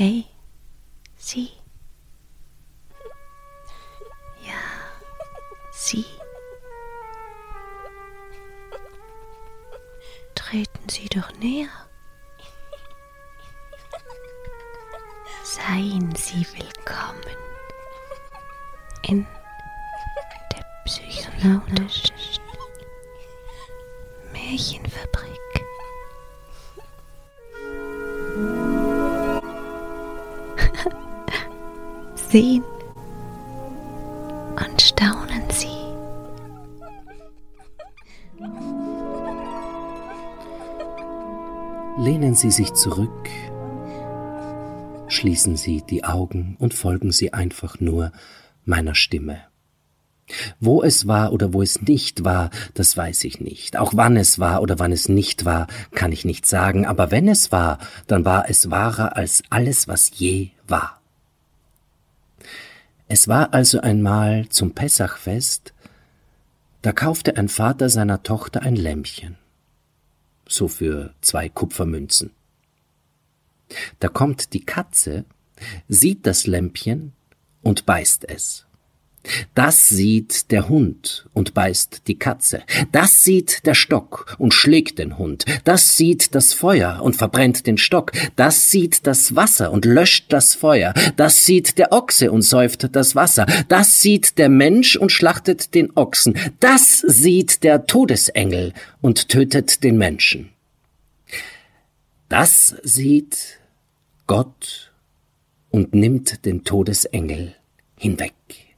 Hey, Sie. Ja, Sie. Treten Sie doch näher. Seien Sie willkommen in der psychonautischen Märchenfabrik. Sehen und staunen Sie. Lehnen Sie sich zurück, schließen Sie die Augen und folgen Sie einfach nur meiner Stimme. Wo es war oder wo es nicht war, das weiß ich nicht. Auch wann es war oder wann es nicht war, kann ich nicht sagen. Aber wenn es war, dann war es wahrer als alles, was je war. Es war also einmal zum Pessachfest, da kaufte ein Vater seiner Tochter ein Lämpchen. So für zwei Kupfermünzen. Da kommt die Katze, sieht das Lämpchen und beißt es. Das sieht der Hund und beißt die Katze. Das sieht der Stock und schlägt den Hund. Das sieht das Feuer und verbrennt den Stock. Das sieht das Wasser und löscht das Feuer. Das sieht der Ochse und säuft das Wasser. Das sieht der Mensch und schlachtet den Ochsen. Das sieht der Todesengel und tötet den Menschen. Das sieht Gott und nimmt den Todesengel hinweg.